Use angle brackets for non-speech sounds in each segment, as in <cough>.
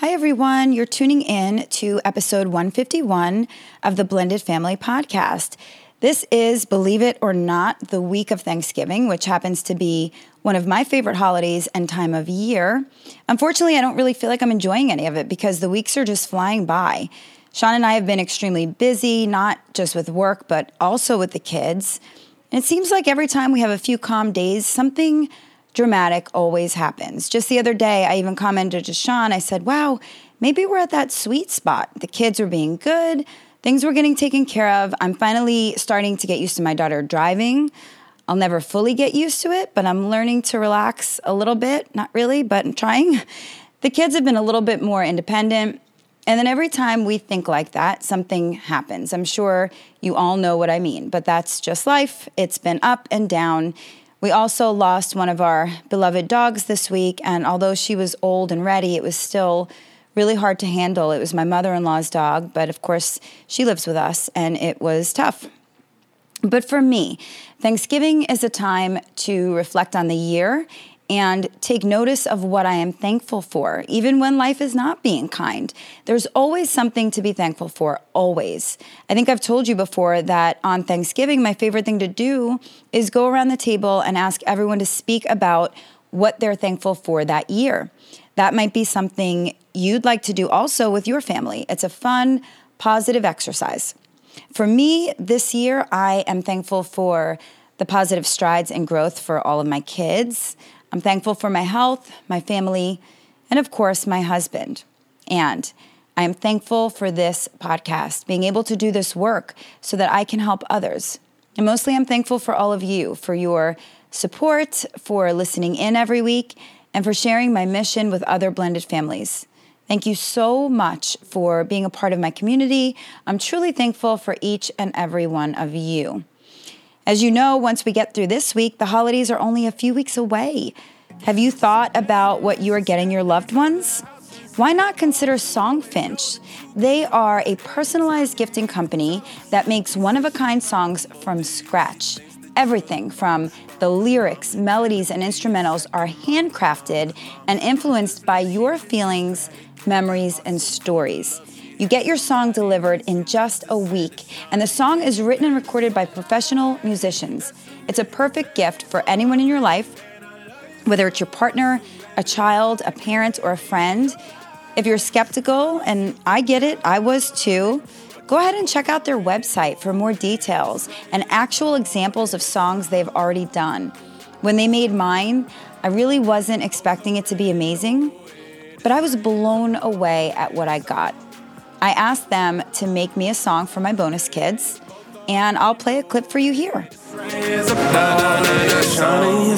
Hi, everyone. You're tuning in to episode 151 of the Blended Family Podcast. This is, believe it or not, the week of Thanksgiving, which happens to be one of my favorite holidays and time of year. Unfortunately, I don't really feel like I'm enjoying any of it because the weeks are just flying by. Sean and I have been extremely busy, not just with work, but also with the kids. And it seems like every time we have a few calm days, something dramatic always happens. Just the other day, I even commented to Sean, I said, wow, maybe we're at that sweet spot. The kids are being good things were getting taken care of. I'm finally starting to get used to my daughter driving. I'll never fully get used to it, but I'm learning to relax a little bit. Not really, but I'm trying. <laughs> The kids have been a little bit more independent. And then every time we think like that, something happens. I'm sure you all know what I mean, but that's just life. It's been up and down. We also lost one of our beloved dogs this week, and although she was old and ready, it was still really hard to handle. It was my mother in law's dog, but of course, she lives with us, and it was tough. But for me, Thanksgiving is a time to reflect on the year and take notice of what I am thankful for, even when life is not being kind. There's always something to be thankful for, always. I think I've told you before that on Thanksgiving, my favorite thing to do is go around the table and ask everyone to speak about what they're thankful for that year. That might be something you'd like to do also with your family. It's a fun, positive exercise. For me, this year, I am thankful for the positive strides and growth for all of my kids. I'm thankful for my health, my family, and of course, my husband. And I am thankful for this podcast, being able to do this work so that I can help others. And mostly, I'm thankful for all of you, for your support, for listening in every week, and for sharing my mission with other blended families. Thank you so much for being a part of my community. I'm truly thankful for each and every one of you. As you know, once we get through this week, the holidays are only a few weeks away. Have you thought about what you are getting your loved ones? Why not consider Songfinch? They are a personalized gifting company that makes one of a kind songs from scratch. Everything from the lyrics, melodies, and instrumentals are handcrafted and influenced by your feelings, memories, and stories. You get your song delivered in just a week, and the song is written and recorded by professional musicians. It's a perfect gift for anyone in your life, whether it's your partner, a child, a parent, or a friend. If you're skeptical, and I get it, I was too, go ahead and check out their website for more details and actual examples of songs they've already done. When they made mine, I really wasn't expecting it to be amazing, but I was blown away at what I got. I asked them to make me a song for my bonus kids, and I'll play a clip for you here. Is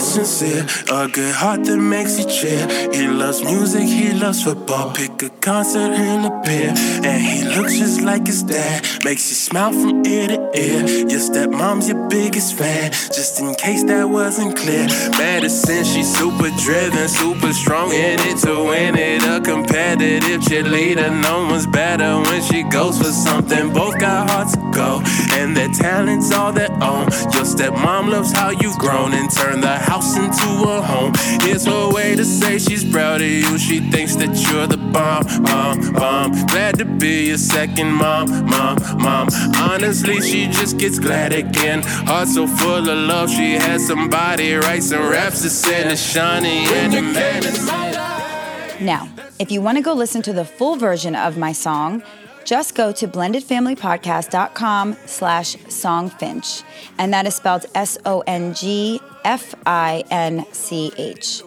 sincere, a good heart that makes you cheer. He loves music, he loves football. Pick a concert in a beer, and he looks just like his dad. Makes you smile from ear to ear. Your stepmom's your biggest fan, just in case that wasn't clear. Madison, she's super driven, super strong in it to win it. A competitive cheerleader, no one's better when she goes for something. Both got hearts to go, and their talent's all their own. Your stepmom loves how you've grown and turned the house into a home. Here's her way to say she's proud of you. She thinks that you're the bomb, bomb, bomb. Glad to be your second mom, mom, mom. Honestly, she just gets glad again. Heart so full of love, she has somebody write some raps to send to Shawnee and the man. Now, if you want to go listen to the full version of my song, just go to blendedfamilypodcast.com slash songfinch. And that is spelled S-O-N-G-F-I-N-C-H.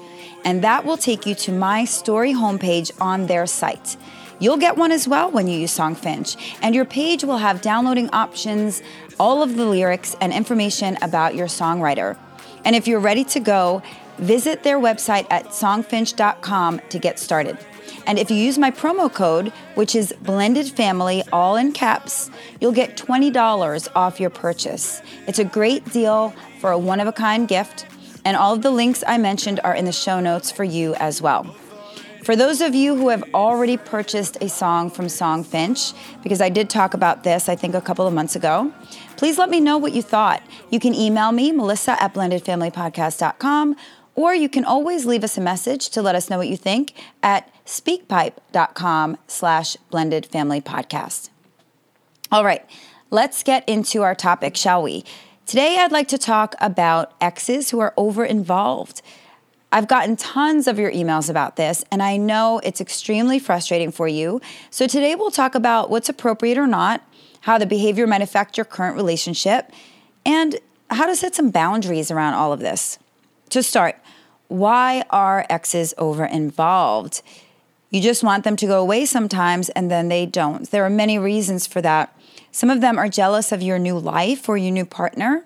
And that will take you to my story homepage on their site. You'll get one as well when you use Songfinch, and your page will have downloading options, all of the lyrics, and information about your songwriter. And if you're ready to go, visit their website at songfinch.com to get started. And if you use my promo code, which is blended family, all in caps, you'll get $20 off your purchase. It's a great deal for a one of a kind gift, and all of the links I mentioned are in the show notes for you as well. For those of you who have already purchased a song from Songfinch, because I did talk about this, I think, a couple of months ago, please let me know what you thought. You can email me, melissa at blendedfamilypodcast.com, or you can always leave us a message to let us know what you think at speakpipe.com slash blended family podcast. All right, let's get into our topic, shall we? Today, I'd like to talk about exes who are over involved. I've gotten tons of your emails about this, and I know it's extremely frustrating for you. So, today we'll talk about what's appropriate or not, how the behavior might affect your current relationship, and how to set some boundaries around all of this. To start, why are exes over involved? You just want them to go away sometimes and then they don't. There are many reasons for that. Some of them are jealous of your new life or your new partner.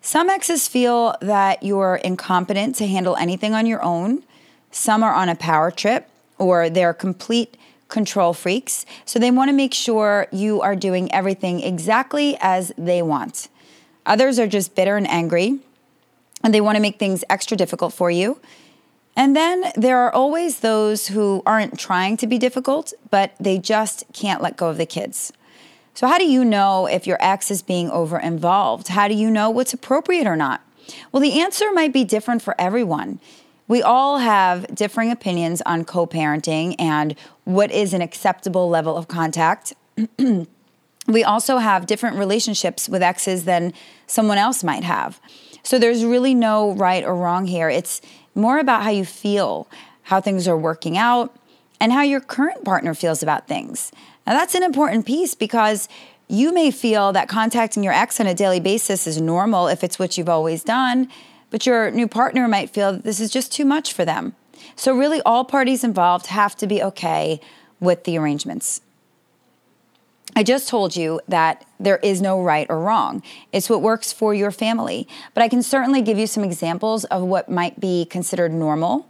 Some exes feel that you're incompetent to handle anything on your own. Some are on a power trip or they're complete control freaks. So they want to make sure you are doing everything exactly as they want. Others are just bitter and angry and they want to make things extra difficult for you. And then there are always those who aren't trying to be difficult, but they just can't let go of the kids. So, how do you know if your ex is being over involved? How do you know what's appropriate or not? Well, the answer might be different for everyone. We all have differing opinions on co parenting and what is an acceptable level of contact. <clears throat> we also have different relationships with exes than someone else might have. So, there's really no right or wrong here. It's more about how you feel, how things are working out, and how your current partner feels about things. Now, that's an important piece because you may feel that contacting your ex on a daily basis is normal if it's what you've always done, but your new partner might feel that this is just too much for them. So, really, all parties involved have to be okay with the arrangements. I just told you that there is no right or wrong. It's what works for your family. But I can certainly give you some examples of what might be considered normal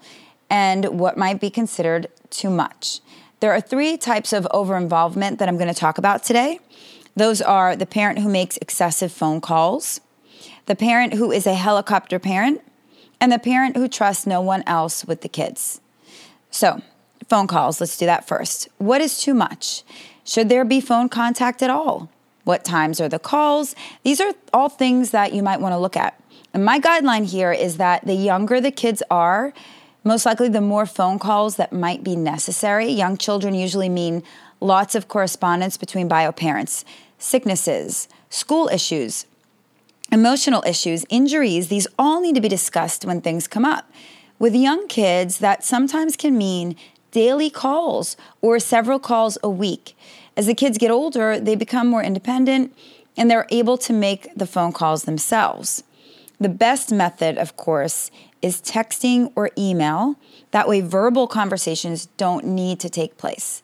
and what might be considered too much. There are three types of over involvement that I'm going to talk about today. Those are the parent who makes excessive phone calls, the parent who is a helicopter parent, and the parent who trusts no one else with the kids. So, phone calls, let's do that first. What is too much? Should there be phone contact at all? What times are the calls? These are all things that you might want to look at. And my guideline here is that the younger the kids are, most likely, the more phone calls that might be necessary. Young children usually mean lots of correspondence between bio parents, sicknesses, school issues, emotional issues, injuries. These all need to be discussed when things come up. With young kids, that sometimes can mean daily calls or several calls a week. As the kids get older, they become more independent and they're able to make the phone calls themselves. The best method, of course, is texting or email. That way, verbal conversations don't need to take place.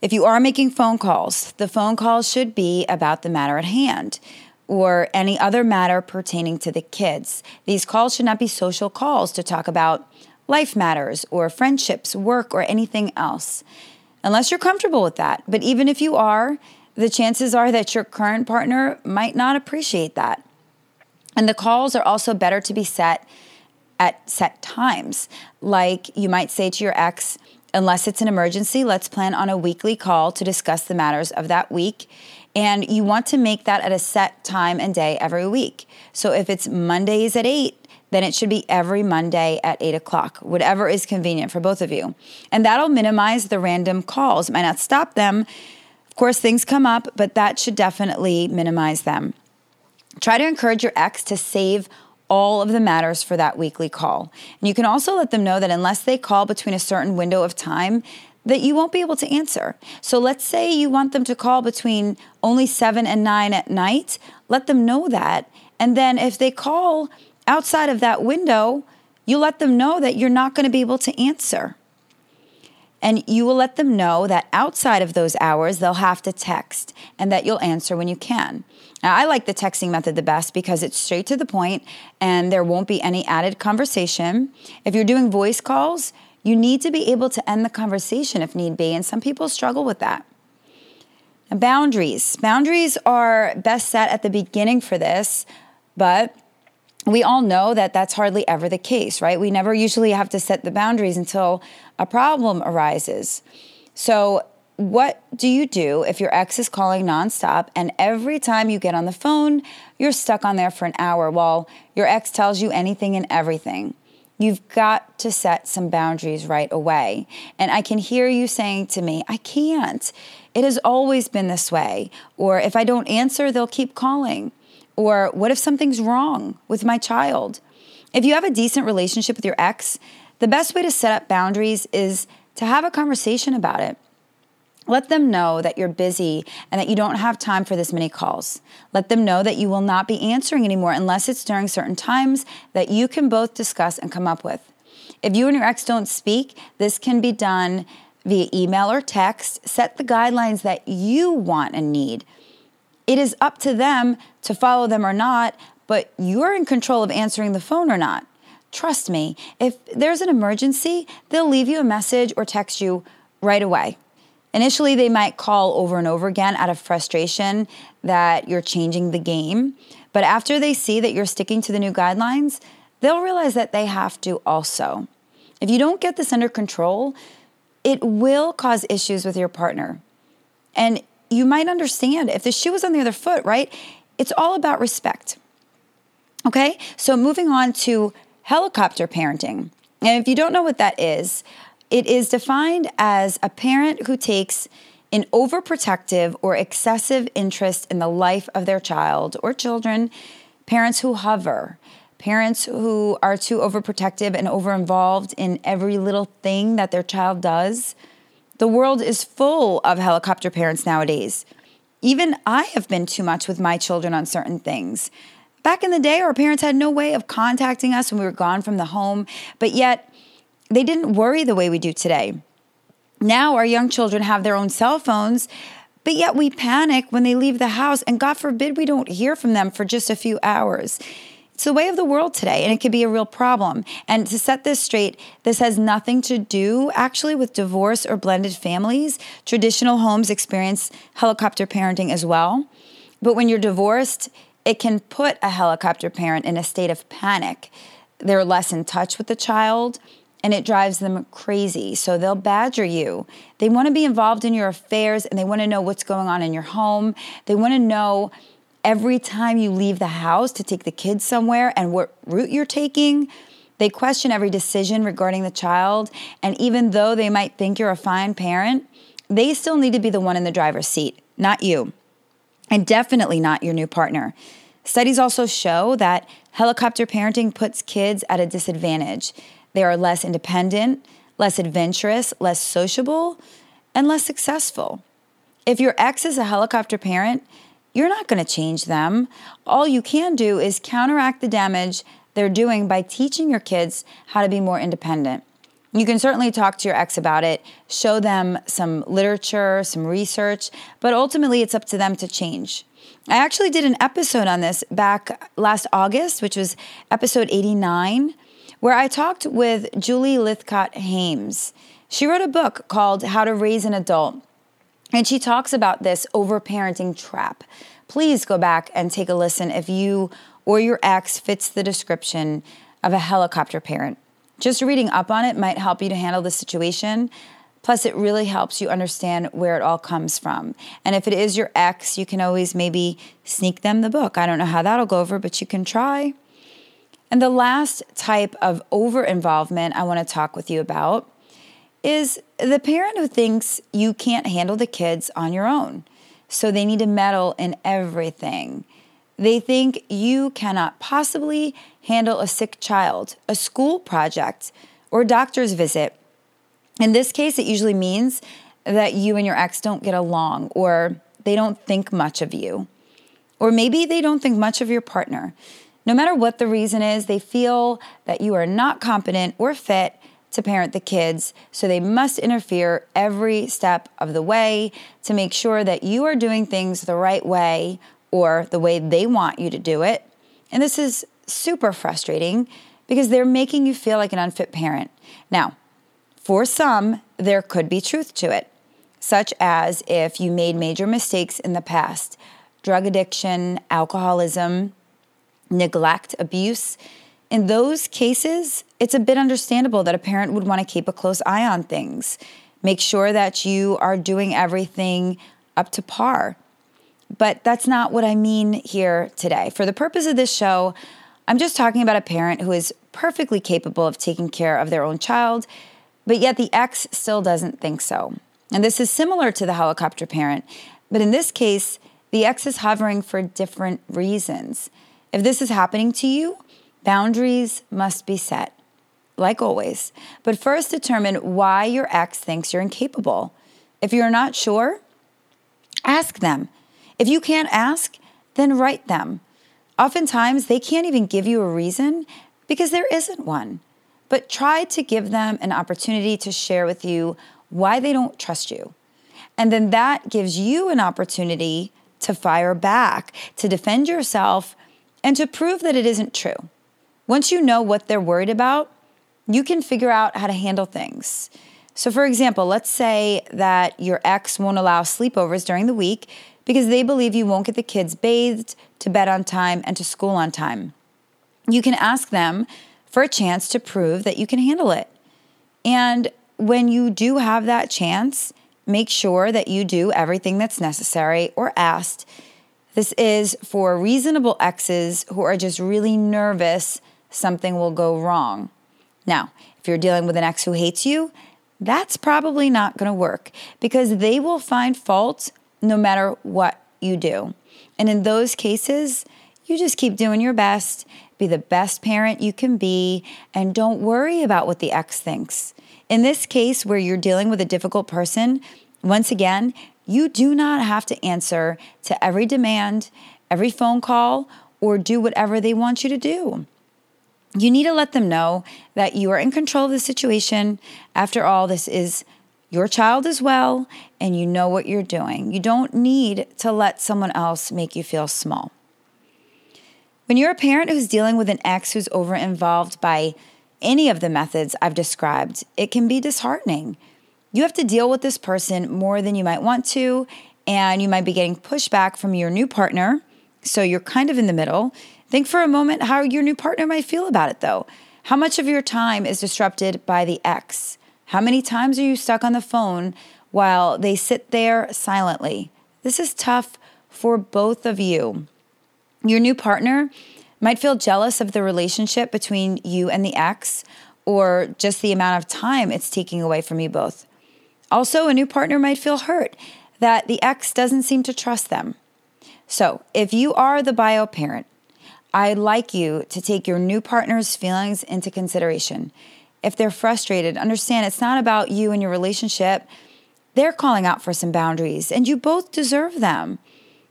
If you are making phone calls, the phone calls should be about the matter at hand or any other matter pertaining to the kids. These calls should not be social calls to talk about life matters or friendships, work, or anything else, unless you're comfortable with that. But even if you are, the chances are that your current partner might not appreciate that. And the calls are also better to be set at set times. Like you might say to your ex, unless it's an emergency, let's plan on a weekly call to discuss the matters of that week. And you want to make that at a set time and day every week. So if it's Mondays at 8, then it should be every Monday at 8 o'clock, whatever is convenient for both of you. And that'll minimize the random calls. It might not stop them. Of course, things come up, but that should definitely minimize them. Try to encourage your ex to save all of the matters for that weekly call. And you can also let them know that unless they call between a certain window of time, that you won't be able to answer. So let's say you want them to call between only 7 and 9 at night, let them know that. And then if they call outside of that window, you let them know that you're not going to be able to answer. And you will let them know that outside of those hours, they'll have to text and that you'll answer when you can. Now, I like the texting method the best because it's straight to the point and there won't be any added conversation. If you're doing voice calls, you need to be able to end the conversation if need be, and some people struggle with that. Now, boundaries. Boundaries are best set at the beginning for this, but we all know that that's hardly ever the case, right? We never usually have to set the boundaries until a problem arises. So, what do you do if your ex is calling nonstop and every time you get on the phone, you're stuck on there for an hour while your ex tells you anything and everything? You've got to set some boundaries right away. And I can hear you saying to me, I can't. It has always been this way. Or if I don't answer, they'll keep calling. Or what if something's wrong with my child? If you have a decent relationship with your ex, the best way to set up boundaries is to have a conversation about it. Let them know that you're busy and that you don't have time for this many calls. Let them know that you will not be answering anymore unless it's during certain times that you can both discuss and come up with. If you and your ex don't speak, this can be done via email or text. Set the guidelines that you want and need. It is up to them to follow them or not, but you're in control of answering the phone or not. Trust me, if there's an emergency, they'll leave you a message or text you right away. Initially, they might call over and over again out of frustration that you're changing the game. But after they see that you're sticking to the new guidelines, they'll realize that they have to also. If you don't get this under control, it will cause issues with your partner. And you might understand if the shoe was on the other foot, right? It's all about respect. Okay, so moving on to helicopter parenting. And if you don't know what that is, it is defined as a parent who takes an overprotective or excessive interest in the life of their child or children, parents who hover, parents who are too overprotective and overinvolved in every little thing that their child does the world is full of helicopter parents nowadays. Even I have been too much with my children on certain things. Back in the day, our parents had no way of contacting us when we were gone from the home, but yet they didn't worry the way we do today. Now our young children have their own cell phones, but yet we panic when they leave the house, and God forbid we don't hear from them for just a few hours. It's the way of the world today, and it could be a real problem. And to set this straight, this has nothing to do actually with divorce or blended families. Traditional homes experience helicopter parenting as well. But when you're divorced, it can put a helicopter parent in a state of panic. They're less in touch with the child and it drives them crazy. So they'll badger you. They want to be involved in your affairs and they want to know what's going on in your home. They want to know every time you leave the house to take the kids somewhere and what route you're taking. They question every decision regarding the child. And even though they might think you're a fine parent, they still need to be the one in the driver's seat, not you. And definitely not your new partner. Studies also show that helicopter parenting puts kids at a disadvantage. They are less independent, less adventurous, less sociable, and less successful. If your ex is a helicopter parent, you're not going to change them. All you can do is counteract the damage they're doing by teaching your kids how to be more independent. You can certainly talk to your ex about it, show them some literature, some research, but ultimately it's up to them to change. I actually did an episode on this back last August, which was episode 89, where I talked with Julie Lythcott Haims. She wrote a book called How to Raise an Adult. And she talks about this overparenting trap. Please go back and take a listen if you or your ex fits the description of a helicopter parent. Just reading up on it might help you to handle the situation. Plus, it really helps you understand where it all comes from. And if it is your ex, you can always maybe sneak them the book. I don't know how that'll go over, but you can try. And the last type of over involvement I want to talk with you about is the parent who thinks you can't handle the kids on your own. So they need to meddle in everything. They think you cannot possibly handle a sick child, a school project, or a doctor's visit. In this case, it usually means that you and your ex don't get along or they don't think much of you. Or maybe they don't think much of your partner. No matter what the reason is, they feel that you are not competent or fit to parent the kids, so they must interfere every step of the way to make sure that you are doing things the right way or the way they want you to do it. And this is super frustrating because they're making you feel like an unfit parent. Now, for some, there could be truth to it, such as if you made major mistakes in the past drug addiction, alcoholism, neglect, abuse in those cases, it's a bit understandable that a parent would want to keep a close eye on things, make sure that you are doing everything up to par. But that's not what I mean here today. For the purpose of this show, I'm just talking about a parent who is perfectly capable of taking care of their own child, but yet the ex still doesn't think so. And this is similar to the helicopter parent, but in this case, the ex is hovering for different reasons. If this is happening to you, Boundaries must be set, like always. But first, determine why your ex thinks you're incapable. If you're not sure, ask them. If you can't ask, then write them. Oftentimes, they can't even give you a reason because there isn't one. But try to give them an opportunity to share with you why they don't trust you. And then that gives you an opportunity to fire back, to defend yourself, and to prove that it isn't true. Once you know what they're worried about, you can figure out how to handle things. So, for example, let's say that your ex won't allow sleepovers during the week because they believe you won't get the kids bathed, to bed on time, and to school on time. You can ask them for a chance to prove that you can handle it. And when you do have that chance, make sure that you do everything that's necessary or asked. This is for reasonable exes who are just really nervous something will go wrong. Now, if you're dealing with an ex who hates you, that's probably not going to work because they will find fault no matter what you do. And in those cases, you just keep doing your best, be the best parent you can be, and don't worry about what the ex thinks. In this case, where you're dealing with a difficult person, once again, you do not have to answer to every demand, every phone call, or do whatever they want you to do. You need to let them know that you are in control of the situation. After all, this is your child as well, and you know what you're doing. You don't need to let someone else make you feel small. When you're a parent who's dealing with an ex who's over involved by any of the methods I've described, it can be disheartening. You have to deal with this person more than you might want to, and you might be getting pushback from your new partner. So you're kind of in the middle. Think for a moment how your new partner might feel about it, though. How much of your time is disrupted by the ex? How many times are you stuck on the phone while they sit there silently? This is tough for both of you. Your new partner might feel jealous of the relationship between you and the ex, or just the amount of time it's taking away from you both. Also, a new partner might feel hurt that the ex doesn't seem to trust them. So, if you are the bio parent, I'd like you to take your new partner's feelings into consideration. If they're frustrated, understand it's not about you and your relationship. They're calling out for some boundaries, and you both deserve them.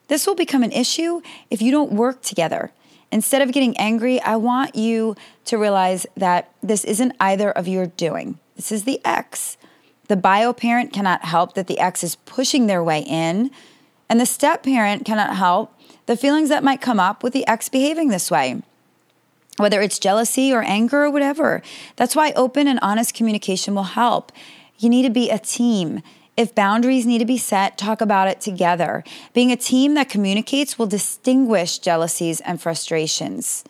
This will become an issue if you don't work together. Instead of getting angry, I want you to realize that this isn't either of your doing. This is the ex. The bio parent cannot help that the ex is pushing their way in, and the step parent cannot help the feelings that might come up with the ex behaving this way, whether it's jealousy or anger or whatever. That's why open and honest communication will help. You need to be a team. If boundaries need to be set, talk about it together. Being a team that communicates will distinguish jealousies and frustrations.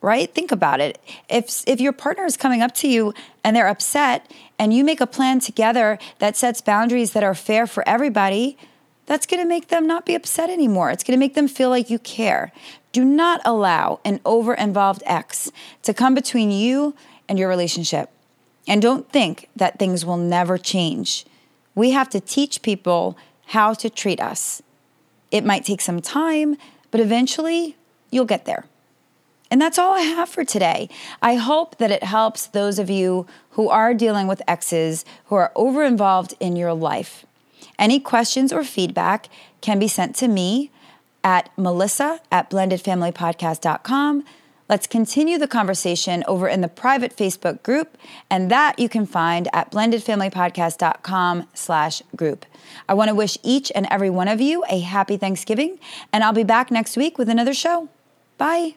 Right? Think about it. If if your partner is coming up to you and they're upset and you make a plan together that sets boundaries that are fair for everybody, that's going to make them not be upset anymore. It's going to make them feel like you care. Do not allow an over involved ex to come between you and your relationship. And don't think that things will never change. We have to teach people how to treat us. It might take some time, but eventually you'll get there. And that's all I have for today. I hope that it helps those of you who are dealing with exes who are over involved in your life. Any questions or feedback can be sent to me at melissa at blendedfamilypodcast.com. Let's continue the conversation over in the private Facebook group, and that you can find at blendedfamilypodcast.com slash group. I want to wish each and every one of you a happy Thanksgiving, and I'll be back next week with another show. Bye.